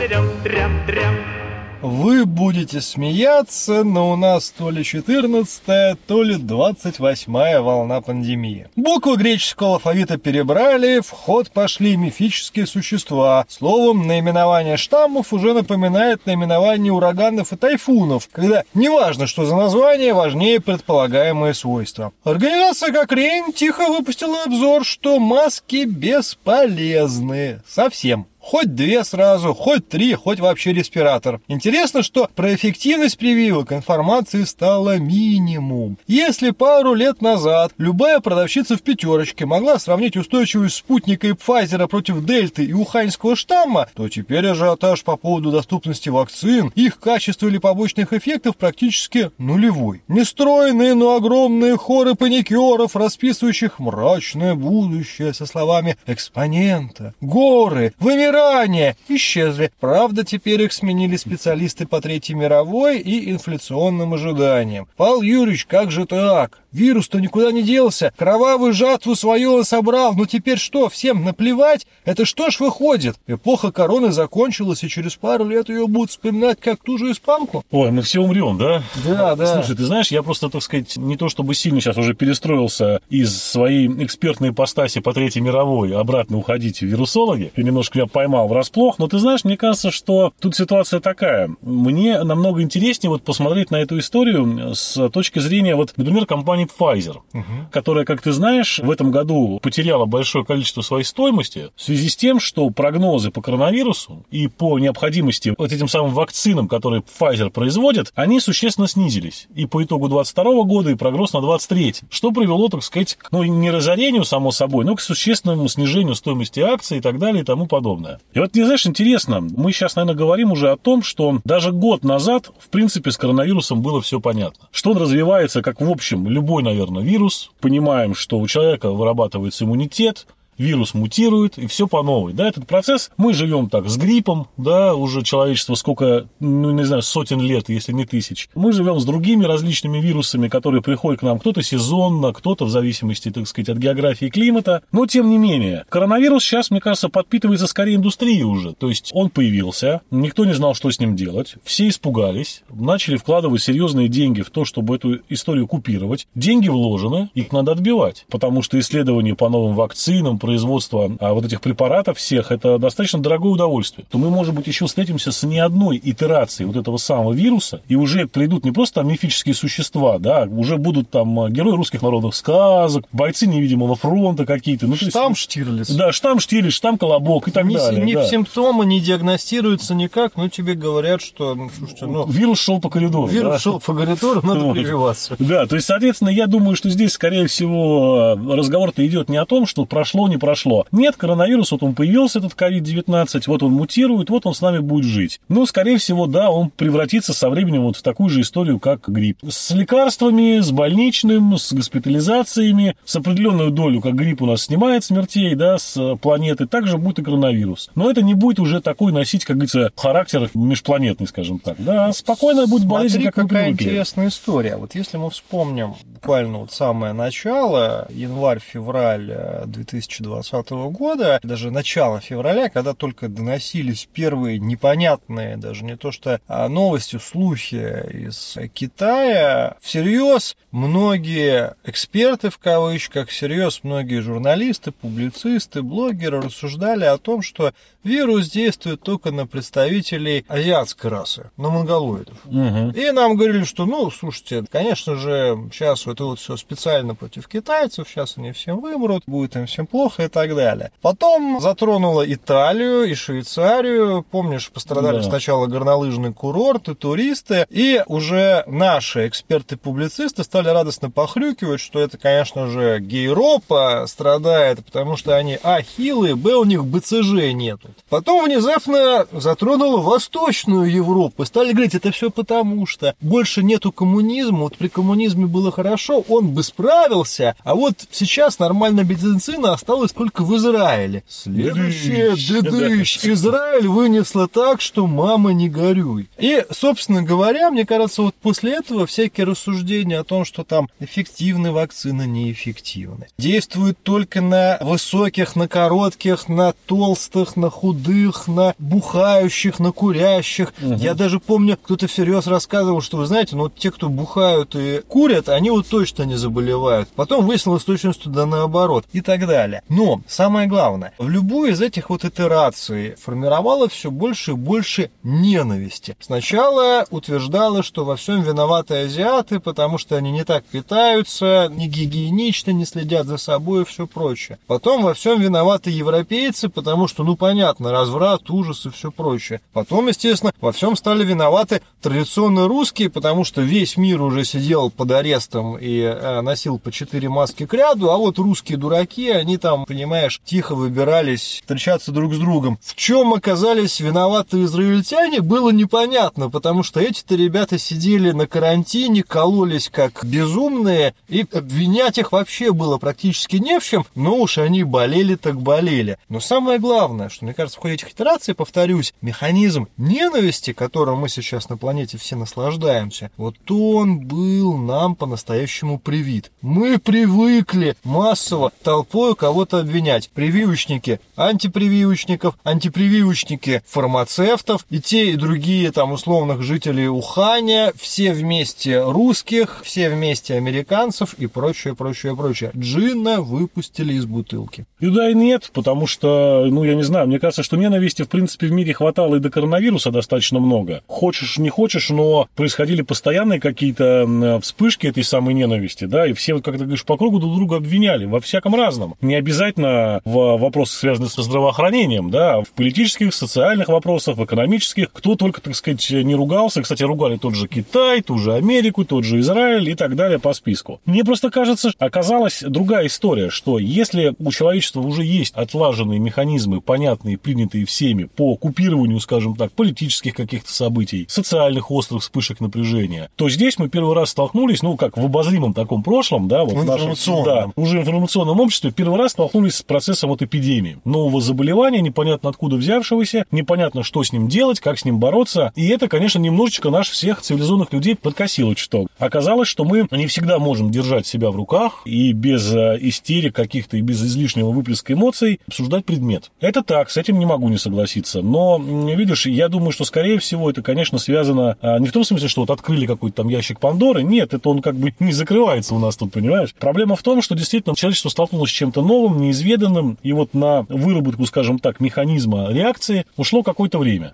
Dum-da-da-dum, Вы будете смеяться, но у нас то ли 14 то ли 28 волна пандемии. Буквы греческого алфавита перебрали, в ход пошли мифические существа. Словом, наименование штаммов уже напоминает наименование ураганов и тайфунов, когда неважно, что за название, важнее предполагаемые свойства. Организация Кокрейн тихо выпустила обзор, что маски бесполезны. Совсем. Хоть две сразу, хоть три, хоть вообще респиратор. Интересно, что про эффективность прививок информации стало минимум. Если пару лет назад любая продавщица в пятерочке могла сравнить устойчивость спутника и Пфайзера против Дельты и уханьского штамма, то теперь ажиотаж по поводу доступности вакцин, их качества или побочных эффектов практически нулевой. Нестроенные, но огромные хоры паникеров, расписывающих мрачное будущее со словами «экспонента», «горы», «вымирание», ранее исчезли. Правда, теперь их сменили специалисты по Третьей мировой и инфляционным ожиданиям. Павел Юрьевич, как же так? Вирус-то никуда не делся. Кровавую жатву свою он собрал. Ну теперь что, всем наплевать? Это что ж выходит? Эпоха короны закончилась, и через пару лет ее будут вспоминать как ту же испанку? Ой, мы все умрем, да? Да, да. Слушай, ты знаешь, я просто, так сказать, не то чтобы сильно сейчас уже перестроился из своей экспертной ипостаси по Третьей мировой обратно уходить в вирусологи. Ты немножко меня поймал врасплох, но ты знаешь, мне кажется, что тут ситуация такая. Мне намного интереснее вот посмотреть на эту историю с точки зрения, вот, например, компании Pfizer, угу. которая, как ты знаешь, в этом году потеряла большое количество своей стоимости в связи с тем, что прогнозы по коронавирусу и по необходимости вот этим самым вакцинам, которые Pfizer производит, они существенно снизились. И по итогу 2022 года, и прогноз на 2023. Что привело, так сказать, ну, не разорению, само собой, но к существенному снижению стоимости акций и так далее и тому подобное. И вот, не знаешь, интересно, мы сейчас, наверное, говорим уже о том, что даже год назад, в принципе, с коронавирусом было все понятно. Что он развивается, как в общем, любой, наверное, вирус. Понимаем, что у человека вырабатывается иммунитет, вирус мутирует, и все по новой. Да, этот процесс, мы живем так с гриппом, да, уже человечество сколько, ну, не знаю, сотен лет, если не тысяч. Мы живем с другими различными вирусами, которые приходят к нам, кто-то сезонно, кто-то в зависимости, так сказать, от географии и климата. Но, тем не менее, коронавирус сейчас, мне кажется, подпитывается скорее индустрией уже. То есть он появился, никто не знал, что с ним делать, все испугались, начали вкладывать серьезные деньги в то, чтобы эту историю купировать. Деньги вложены, их надо отбивать, потому что исследования по новым вакцинам, производства а, вот этих препаратов всех, это достаточно дорогое удовольствие, то мы, может быть, еще встретимся с не одной итерацией вот этого самого вируса, и уже придут не просто там мифические существа, да, уже будут там а, герои русских народных сказок, бойцы невидимого фронта какие-то. Ну, штамм есть, Штирлиц. Да, штамм Штирлиц, штамм Колобок и так не, далее. Не да. симптомы не диагностируются никак, но тебе говорят, что, ну, слушайте, ну... Вирус шел по коридору. Вирус да? шел по коридору, надо вот. прививаться. Да, то есть, соответственно, я думаю, что здесь, скорее всего, разговор-то идет не о том, что прошло, не прошло. Нет, коронавирус, вот он появился, этот COVID-19, вот он мутирует, вот он с нами будет жить. Ну, скорее всего, да, он превратится со временем вот в такую же историю, как грипп. С лекарствами, с больничным, с госпитализациями, с определенную долю, как грипп у нас снимает смертей, да, с планеты, также будет и коронавирус. Но это не будет уже такой носить, как говорится, характер межпланетный, скажем так. Да, спокойно будет болезнь, Смотри, как мы какая интересная история. Вот если мы вспомним буквально вот самое начало, январь-февраль 2020 года, даже начало февраля, когда только доносились первые непонятные, даже не то что а новости, слухи из Китая, всерьез многие эксперты в кавычках, всерьез многие журналисты, публицисты, блогеры рассуждали о том, что вирус действует только на представителей азиатской расы, на монголоидов. Угу. И нам говорили, что, ну, слушайте, конечно же, сейчас это вот все специально против китайцев, сейчас они всем вымрут, будет им всем плохо и так далее. Потом затронула Италию и Швейцарию. Помнишь, пострадали да. сначала горнолыжные курорты, туристы, и уже наши эксперты-публицисты стали радостно похрюкивать, что это, конечно же, гейропа страдает, потому что они, а, хилые, б, у них БЦЖ нету. Потом внезапно затронула Восточную Европу. Стали говорить, это все потому, что больше нету коммунизма. Вот при коммунизме было хорошо, он бы справился, а вот сейчас нормальная медицина осталась сформировалась только в Израиле. Следующее, Дыщ, дыдыщ. Израиль вынесло так, что мама не горюй. И, собственно говоря, мне кажется, вот после этого всякие рассуждения о том, что там эффективны вакцины, неэффективны. Действуют только на высоких, на коротких, на толстых, на худых, на бухающих, на курящих. Я даже помню, кто-то всерьез рассказывал, что, вы знаете, ну вот те, кто бухают и курят, они вот точно не заболевают. Потом выяснилось с точностью да наоборот и так далее. Но самое главное, в любую из этих вот итераций формировалось все больше и больше ненависти. Сначала утверждала, что во всем виноваты азиаты, потому что они не так питаются, не гигиенично, не следят за собой и все прочее. Потом во всем виноваты европейцы, потому что, ну понятно, разврат, ужас и все прочее. Потом, естественно, во всем стали виноваты традиционно русские, потому что весь мир уже сидел под арестом и э, носил по четыре маски к ряду, а вот русские дураки, они там, понимаешь, тихо выбирались встречаться друг с другом. В чем оказались виноваты израильтяне, было непонятно, потому что эти-то ребята сидели на карантине, кололись как безумные, и обвинять их вообще было практически не в чем, но уж они болели так болели. Но самое главное, что, мне кажется, в ходе этих итераций, повторюсь, механизм ненависти, которым мы сейчас на планете все наслаждаемся, вот он был нам по-настоящему привит. Мы привыкли массово толпой кого-то обвинять. Прививочники антипрививочников, антипрививочники фармацевтов и те и другие там условных жителей Уханя, все вместе русских, все вместе американцев и прочее, прочее, прочее. Джина выпустили из бутылки. И да, и нет, потому что, ну, я не знаю, мне кажется, что ненависти, в принципе, в мире хватало и до коронавируса достаточно много. Хочешь, не хочешь, но происходили постоянные какие-то вспышки этой самой ненависти, да, и все, как ты говоришь, по кругу друг друга обвиняли во всяком разном. Не обязательно в вопросах, связанных со здравоохранением, да, в политических, социальных вопросах, в экономических, кто только, так сказать, не ругался. Кстати, ругали тот же Китай, ту же Америку, тот же Израиль и так далее по списку. Мне просто кажется, оказалась другая история, что если у человечества уже есть отлаженные механизмы, понятные, принятые всеми по купированию, скажем так, политических каких-то событий, социальных острых вспышек напряжения, то здесь мы первый раз столкнулись, ну, как в обозримом таком прошлом, да, вот в нашем, да, уже информационном обществе, первый раз столкнулись с процессом вот эпидемии. Нового заболевания, непонятно откуда взявшегося, непонятно, что с ним делать, как с ним бороться. И это, конечно, немножечко наш всех цивилизованных людей подкосило что. Оказалось, что мы не всегда можем держать себя в руках и без э, истерик каких-то и без излишнего выплеска эмоций обсуждать предмет. Это так, с этим не могу не согласиться. Но, видишь, я думаю, что, скорее всего, это, конечно, связано а, не в том смысле, что вот открыли какой-то там ящик Пандоры. Нет, это он как бы не закрывается у нас тут, понимаешь? Проблема в том, что действительно человечество столкнулось с чем-то новым, неизведанным, и вот на выработку, скажем так, механизма реакции ушло какое-то время.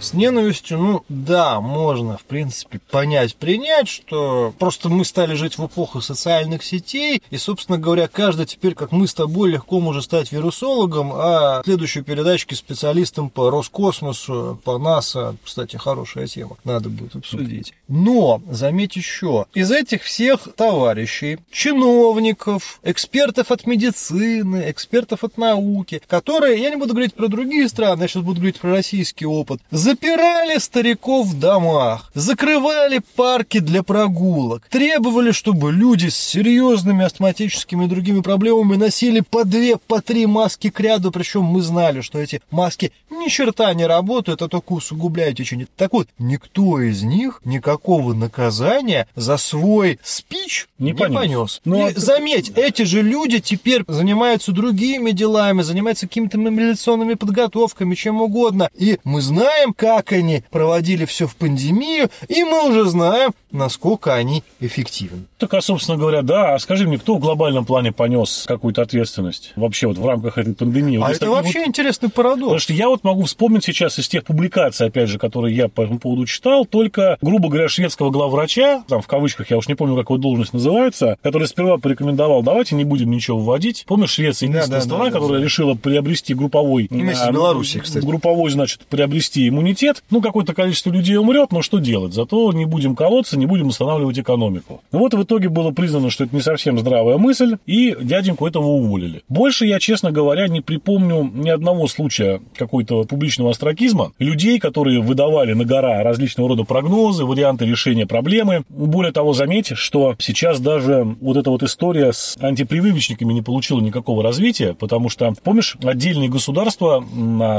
С ненавистью, ну да, можно, в принципе, понять, принять, что просто мы стали жить в эпоху социальных сетей, и, собственно говоря, каждый теперь, как мы с тобой, легко может стать вирусологом, а следующую передачке специалистом по Роскосмосу, по НАСА, кстати, хорошая тема, надо будет обсудить. Но, заметь еще, из этих всех товарищей, чиновников, экспертов от медицины, экспертов от науки, которые, я не буду говорить про другие страны, я сейчас буду говорить про российский опыт, Запирали стариков в домах, закрывали парки для прогулок, требовали, чтобы люди с серьезными астматическими и другими проблемами носили по две, по три маски к ряду, причем мы знали, что эти маски ни черта не работают, а только усугубляют течение. Так вот, никто из них никакого наказания за свой спич не, не понес. понес. Но... И заметь, эти же люди теперь занимаются другими делами, занимаются какими-то мобилизационными подготовками, чем угодно. И мы знаем, как они проводили все в пандемию, и мы уже знаем, насколько они эффективны. Так, а, собственно говоря, да. А скажи мне, кто в глобальном плане понес какую-то ответственность вообще вот в рамках этой пандемии? Вот а это вообще вот... интересный парадокс. Потому что я вот могу вспомнить сейчас из тех публикаций, опять же, которые я по этому поводу читал, только, грубо говоря, шведского главврача, там в кавычках, я уж не помню, как его должность называется, который сперва порекомендовал, давайте не будем ничего вводить. Помнишь, Швеция единственная да, да, страна, да, да, которая да. решила приобрести групповой... Вместе с Белоруссией, кстати. Групповой, значит, приобрести иммунитет иммунитет, ну, какое-то количество людей умрет, но что делать? Зато не будем колоться, не будем останавливать экономику. Вот в итоге было признано, что это не совсем здравая мысль, и дяденьку этого уволили. Больше я, честно говоря, не припомню ни одного случая какой-то публичного астракизма, людей, которые выдавали на гора различного рода прогнозы, варианты решения проблемы. Более того, заметьте, что сейчас даже вот эта вот история с антипрививочниками не получила никакого развития, потому что, помнишь, отдельные государства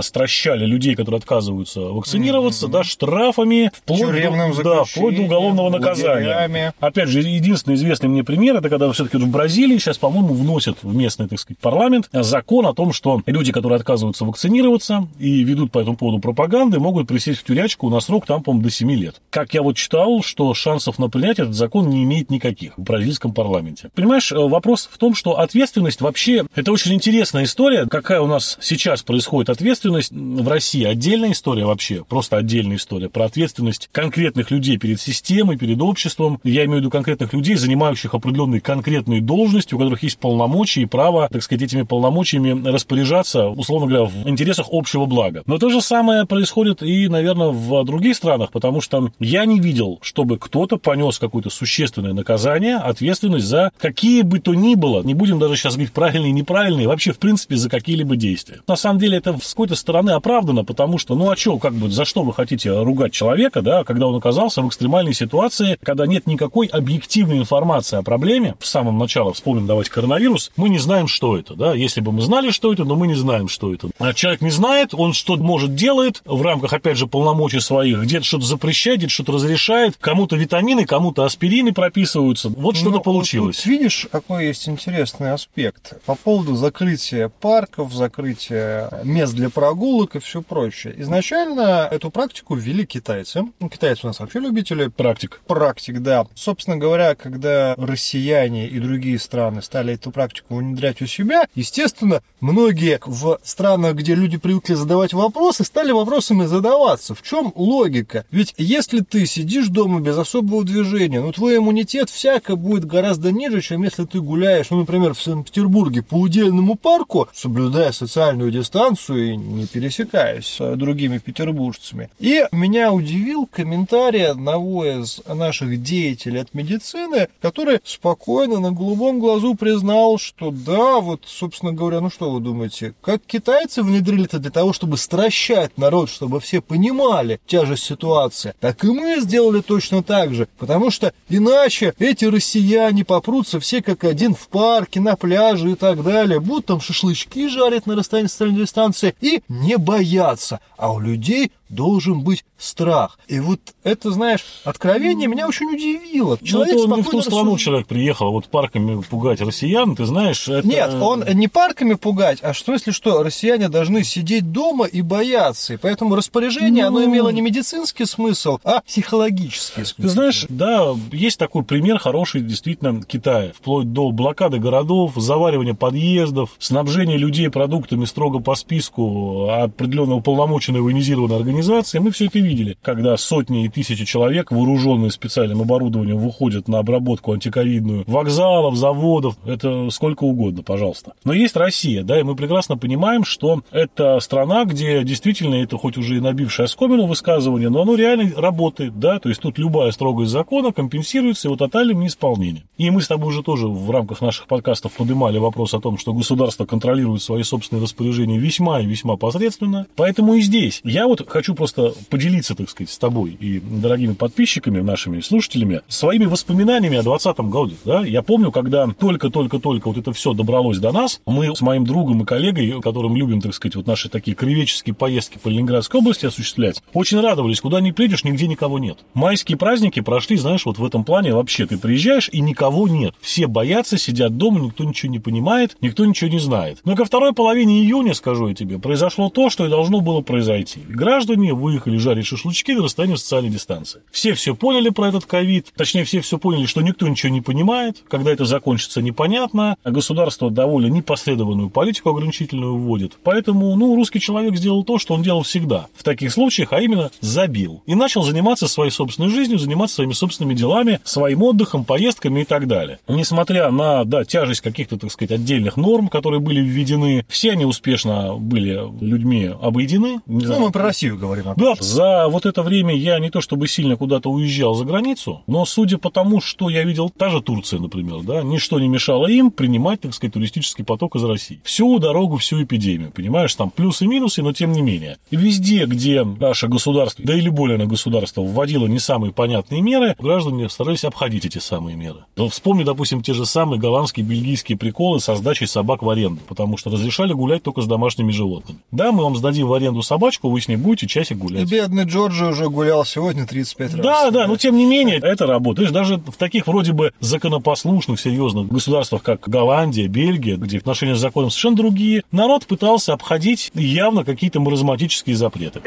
стращали людей, которые отказываются вакцинироваться, mm-hmm. да, штрафами, вплоть до, да, вплоть до уголовного наказания. Опять же, единственный известный мне пример, это когда все-таки в Бразилии сейчас, по-моему, вносят в местный, так сказать, парламент закон о том, что люди, которые отказываются вакцинироваться и ведут по этому поводу пропаганды, могут присесть в тюрячку на срок там, по-моему, до 7 лет. Как я вот читал, что шансов на принятие этот закон не имеет никаких в бразильском парламенте. Понимаешь, э, вопрос в том, что ответственность вообще, это очень интересная история, какая у нас сейчас происходит ответственность в России. Отдельная история вообще, просто отдельная история про ответственность конкретных людей перед системой, перед обществом. Я имею в виду конкретных людей, занимающих определенные конкретные должности, у которых есть полномочия и право, так сказать, этими полномочиями распоряжаться, условно говоря, в интересах общего блага. Но то же самое происходит и, наверное, в других странах, потому что я не видел, чтобы кто-то понес какое-то существенное наказание, ответственность за какие бы то ни было, не будем даже сейчас говорить правильные и неправильные, вообще, в принципе, за какие-либо действия. На самом деле, это с какой-то стороны оправдано, потому что, ну а что, как бы, за что вы хотите ругать человека, да, когда он оказался в экстремальной ситуации, когда нет никакой объективной информации о проблеме, в самом начале, вспомним, давайте коронавирус, мы не знаем, что это, да, если бы мы знали, что это, но мы не знаем, что это. А человек не знает, он что может делает в рамках, опять же, полномочий своих, где-то что-то запрещает, где-то что-то разрешает, кому-то витамины, кому-то аспирины прописываются, вот что-то ну, получилось. Тут видишь, какой есть интересный аспект по поводу закрытия парков, закрытия мест для прогулок и все прочее. Изначально эту практику ввели китайцы. Ну, китайцы у нас вообще любители практик. Практик, да. Собственно говоря, когда россияне и другие страны стали эту практику внедрять у себя, естественно, многие в странах, где люди привыкли задавать вопросы, стали вопросами задаваться. В чем логика? Ведь если ты сидишь дома без особого движения, ну твой иммунитет всяко будет гораздо ниже, чем если ты гуляешь, ну, например, в Санкт-Петербурге по удельному парку, соблюдая социальную дистанцию и не пересекаясь с другими петербуржцами. И меня удивил комментарий одного из наших деятелей от медицины, который спокойно на голубом глазу признал, что да, вот, собственно говоря, ну что вы думаете, как китайцы внедрили это для того, чтобы стращать народ, чтобы все понимали тяжесть ситуации, так и мы сделали точно так же, потому что иначе эти россияне попрутся все как один в парке, на пляже и так далее, будут там шашлычки жарить на расстоянии социальной дистанции и не бояться. А у людей see должен быть страх. И вот это, знаешь, откровение меня очень удивило. Ну, человек ну, не в ту страну человек приехал, а вот парками пугать россиян, ты знаешь, это... Нет, он не парками пугать, а что, если что, россияне должны сидеть дома и бояться. И поэтому распоряжение, ну... оно имело не медицинский смысл, а психологический смысл. Ты знаешь, да, есть такой пример хороший действительно Китая. Вплоть до блокады городов, заваривания подъездов, снабжения людей продуктами строго по списку определенного полномоченной военизированной организации. Мы все это видели, когда сотни и тысячи человек, вооруженные специальным оборудованием, выходят на обработку антиковидную вокзалов, заводов, это сколько угодно, пожалуйста. Но есть Россия, да, и мы прекрасно понимаем, что это страна, где действительно это хоть уже и набившее оскомину высказывание, но оно реально работает, да, то есть тут любая строгость закона компенсируется его тотальным неисполнением. И мы с тобой уже тоже в рамках наших подкастов поднимали вопрос о том, что государство контролирует свои собственные распоряжения весьма и весьма посредственно. Поэтому и здесь я вот хочу просто поделиться, так сказать, с тобой и дорогими подписчиками, нашими слушателями, своими воспоминаниями о 2020 году. Да? Я помню, когда только-только-только вот это все добралось до нас, мы с моим другом и коллегой, которым любим, так сказать, вот наши такие кривеческие поездки по Ленинградской области осуществлять, очень радовались. Куда ни приедешь, нигде никого нет. Майские праздники прошли, знаешь, вот в этом плане вообще. Ты приезжаешь, и никого нет. Все боятся, сидят дома, никто ничего не понимает, никто ничего не знает. Но ко второй половине июня, скажу я тебе, произошло то, что и должно было произойти. Граждане выехали жарить шашлычки на расстоянии социальной дистанции. Все все поняли про этот ковид, точнее, все все поняли, что никто ничего не понимает, когда это закончится, непонятно, а государство довольно непоследованную политику ограничительную вводит. Поэтому, ну, русский человек сделал то, что он делал всегда в таких случаях, а именно забил. И начал заниматься своей собственной жизнью, заниматься своими собственными делами, своим отдыхом, поездками и так далее. Несмотря на, да, тяжесть каких-то, так сказать, отдельных норм, которые были введены, все они успешно были людьми обойдены. Не ну, мы про Россию говорим поговорим об Да, за вот это время я не то чтобы сильно куда-то уезжал за границу, но судя по тому, что я видел, та же Турция, например, да, ничто не мешало им принимать, так сказать, туристический поток из России. Всю дорогу, всю эпидемию, понимаешь, там плюсы и минусы, но тем не менее. Везде, где наше государство, да или более на государство, вводило не самые понятные меры, граждане старались обходить эти самые меры. Но вспомни, допустим, те же самые голландские, бельгийские приколы со сдачей собак в аренду, потому что разрешали гулять только с домашними животными. Да, мы вам сдадим в аренду собачку, вы с ней будете часик И гулять. бедный Джорджи уже гулял сегодня 35 раз. Да, да, но тем не менее, это работает. Даже в таких вроде бы законопослушных, серьезных государствах, как Голландия, Бельгия, где отношения с законом совершенно другие, народ пытался обходить явно какие-то маразматические запреты.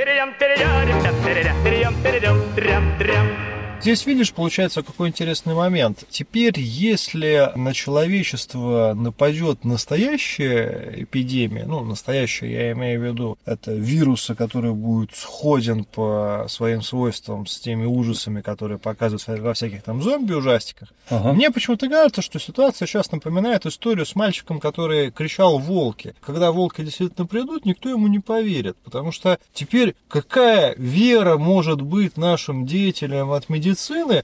Здесь, видишь, получается какой интересный момент. Теперь, если на человечество нападет настоящая эпидемия, ну, настоящая, я имею в виду, это вирусы, который будет сходен по своим свойствам с теми ужасами, которые показывают во всяких там зомби-ужастиках, Ага. мне почему-то кажется, что ситуация сейчас напоминает историю с мальчиком, который кричал «волки». Когда волки действительно придут, никто ему не поверит, потому что теперь какая вера может быть нашим деятелям от медицины,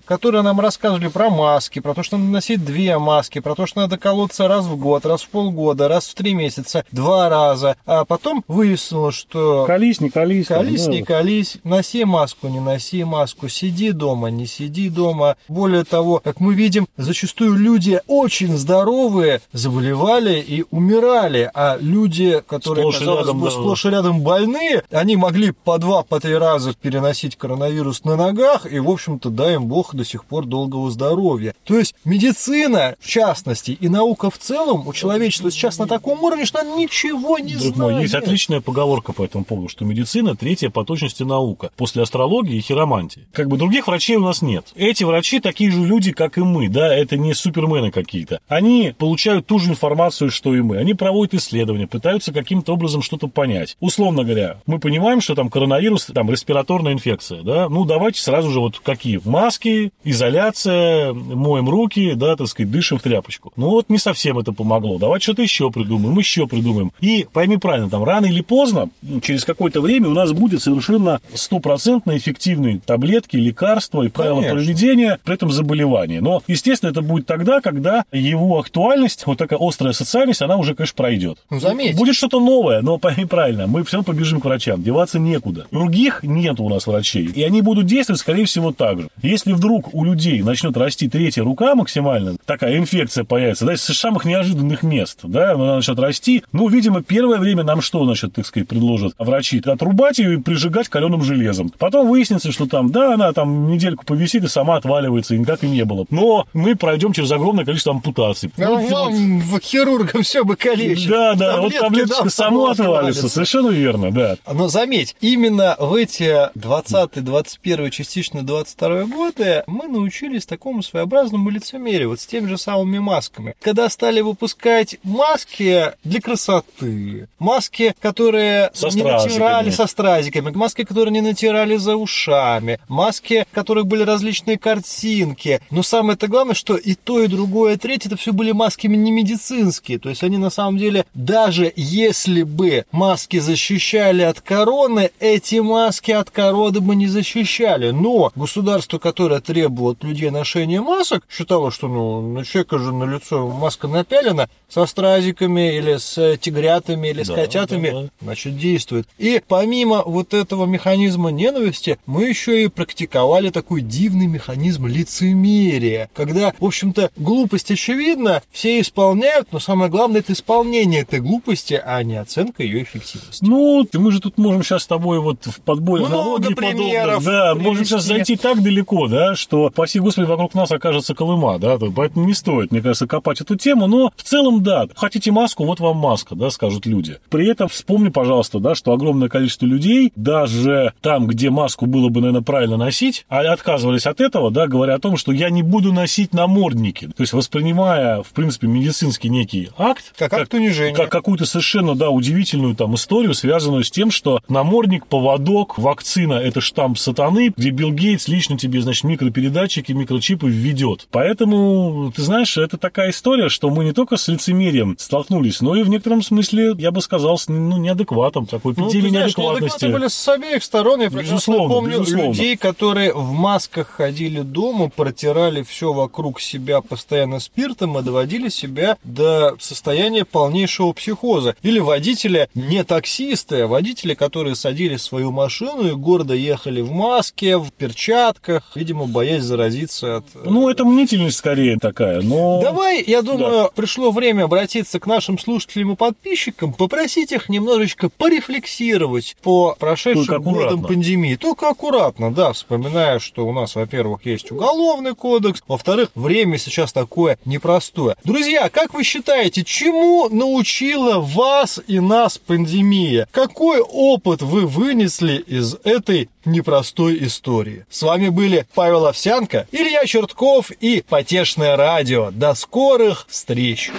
которые нам рассказывали про маски, про то, что надо носить две маски, про то, что надо колоться раз в год, раз в полгода, раз в три месяца, два раза, а потом выяснилось, что Колись, не колись. Колись, да. не колись, носи маску, не носи маску, сиди дома, не сиди дома. Более того, как мы видим, зачастую люди очень здоровые заболевали и умирали, а люди, которые, Сплошь казалось рядом, бы, да. сплошь и рядом больные, они могли по два, по три раза переносить коронавирус на ногах, и, в общем-то, дай им бог до сих пор долгого здоровья. То есть медицина, в частности, и наука в целом у человечества сейчас на таком уровне, что она ничего не Друг знает. мой, есть отличная поговорка по этому поводу, что медицина третья по точности наука, после астрологии и хиромантии. Как бы других врачей у нас нет. Эти врачи такие же люди, как и мы, да, это не супермены какие-то. Они получают ту же информацию, что и мы. Они проводят исследования, пытаются каким-то образом что-то понять. Условно говоря, мы понимаем, что там коронавирус, там респираторная инфекция, да, ну давайте сразу же вот какие? Маски, изоляция, моем руки, да, так сказать, дышим в тряпочку. Ну вот не совсем это помогло. Давайте что-то еще придумаем, еще придумаем. И пойми правильно, там рано или поздно, ну, через какое-то время у нас будет совершенно стопроцентно эффективные таблетки, лекарства и правила Конечно. проведения при этом заболевания. Но, естественно, это будет тогда, когда его актуальность, вот такая острая социальность, она уже, конечно, пройдет. Ну, заметь. Будет что-то новое, но пойми правильно, мы все равно побежим к врачам, деваться некуда. Других нет у нас врачей, и они будут действовать, скорее всего, так же. Если вдруг у людей начнет расти третья рука максимально, такая инфекция появится, да, из самых неожиданных мест, да, она начнет расти, ну, видимо, первое время нам что, значит, так сказать, предложат врачи? Отрубать ее и прижигать каленым железом. Потом выяснится, что там, да, она там недельку повисит и сама отваливается, и никак и не было. Но мы пройдем через огромное количество ампутаций. А Вот- вот- вам, в хирургам все бы калечит. да, да, вот Таблетки таблеточка дам, само отвалится. Совершенно верно, да. Но заметь, именно в эти 20 21 частично 22 годы мы научились такому своеобразному лицемерию, вот с теми же самыми масками. Когда стали выпускать маски для красоты, маски, которые Со не стразиками. натирали со стразиками, маски, которые не натирали за ушами, маски, в которых были различные картинки. Но самое-то главное, что и то, и другое, и третье, это все были маски не медицинские. То есть они на самом деле, даже если бы маски защищали от короны, эти маски от короны бы не защищали. Но государство, которое требовало от людей ношения масок, считало, что ну, на человека же на лицо маска напялена со стразиками или с тигрятами или с Да, котятами, да, да. значит, действует. И помимо вот этого механизма ненависти, мы еще и практиковали такой дивный механизм лицемерия, когда, в общем-то, глупость очевидна, все исполняют, но самое главное это исполнение этой глупости, а не оценка ее эффективности. Ну, мы же тут можем сейчас с тобой вот в подборе Много примеров подобных, да, можем сейчас зайти так далеко, да, что, спаси господи, вокруг нас окажется Колыма, да, то- поэтому не стоит, мне кажется, копать эту тему, но в целом, да, хотите маску, вот вам маска, да, скажут люди. При этом вспомни, пожалуйста, да, что огромное количество людей, даже там, где маску было бы, наверное, правильно носить, а отказывались от этого, да, говоря о том, что я не буду носить намордники, то есть воспринимая, в принципе, медицинский некий акт, Как акт унижения. как какую-то совершенно, да, удивительную там историю, связанную с тем, что намордник, поводок, вакцина – это штамп сатаны, где Билл Гейтс лично тебе тебе, значит, микропередатчики, микрочипы введет. Поэтому, ты знаешь, это такая история, что мы не только с лицемерием столкнулись, но и в некотором смысле, я бы сказал, с ну, неадекватом, такой ну, эпидемией знаешь, неадекватности. были с обеих сторон. Я прекрасно Безусловно, помню безусловно. людей, которые в масках ходили дома, протирали все вокруг себя постоянно спиртом и доводили себя до состояния полнейшего психоза. Или водители не таксисты, а водители, которые садились в свою машину и гордо ехали в маске, в перчатках, видимо, боясь заразиться от... э, Ну, это мнительность скорее такая, но... Давай, я думаю, пришло время обратиться к нашим слушателям и подписчикам, попросить их немножечко порефлексировать по прошедшим годам пандемии. Только аккуратно, да, вспоминая, что у нас, во-первых, есть уголовный кодекс, во-вторых, время сейчас такое непростое. Друзья, как вы считаете, чему научила вас и нас пандемия? Какой опыт вы вынесли из этой непростой истории. С вами были Павел Овсянко, Илья Чертков и Потешное радио. До скорых встреч!